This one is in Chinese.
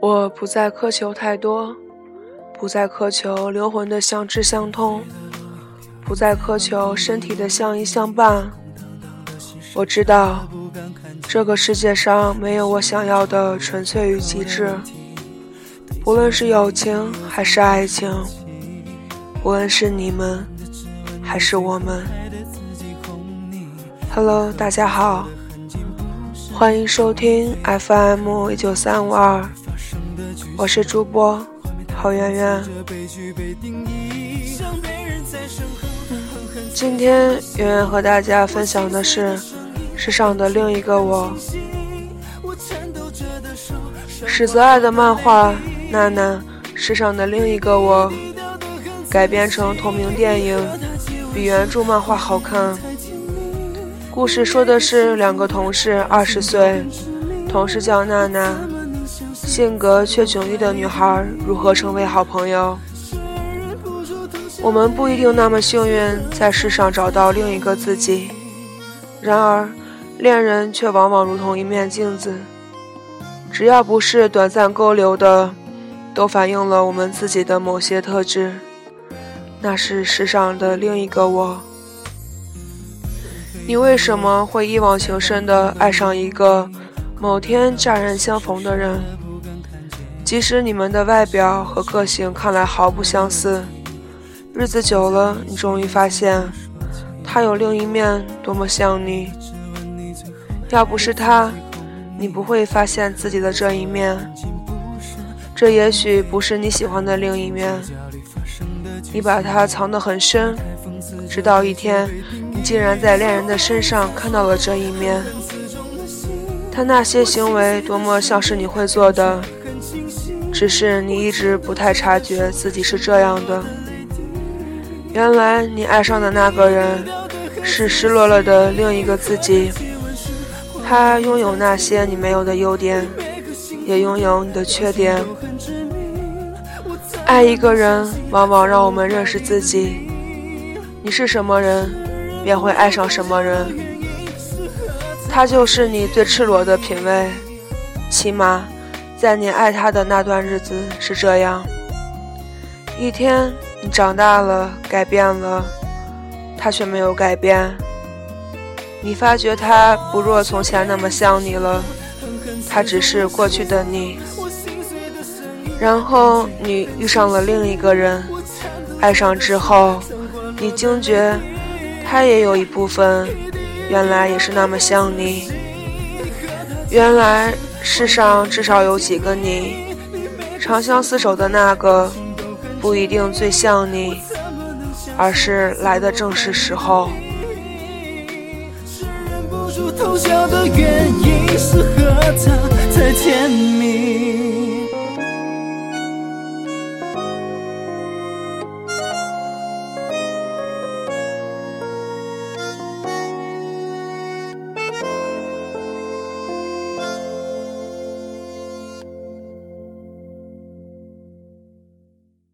我不再苛求太多，不再苛求灵魂的相知相通，不再苛求身体的相依相伴。我知道，这个世界上没有我想要的纯粹与极致。不论是友情还是爱情，不论是你们还是我们。Hello，大家好，欢迎收听 FM 一九三五二，我是主播郝圆圆。今天圆圆和大家分享的是世上的另一个我，史泽爱的漫画。娜娜，世上的另一个我，改编成同名电影，比原著漫画好看。故事说的是两个同事，二十岁，同事叫娜娜，性格却迥异的女孩如何成为好朋友？我们不一定那么幸运，在世上找到另一个自己。然而，恋人却往往如同一面镜子，只要不是短暂勾留的。都反映了我们自己的某些特质，那是世上的另一个我。你为什么会一往情深地爱上一个某天乍然相逢的人？即使你们的外表和个性看来毫不相似，日子久了，你终于发现他有另一面多么像你。要不是他，你不会发现自己的这一面。这也许不是你喜欢的另一面，你把它藏得很深，直到一天，你竟然在恋人的身上看到了这一面。他那些行为多么像是你会做的，只是你一直不太察觉自己是这样的。原来你爱上的那个人，是失落了的另一个自己，他拥有那些你没有的优点。也拥有你的缺点。爱一个人，往往让我们认识自己。你是什么人，便会爱上什么人。他就是你最赤裸的品味，起码在你爱他的那段日子是这样。一天，你长大了，改变了，他却没有改变。你发觉他不若从前那么像你了。他只是过去的你，然后你遇上了另一个人，爱上之后，你惊觉他也有一部分，原来也是那么像你。原来世上至少有几个你，长相厮守的那个不一定最像你，而是来的正是时候。偷笑的原因。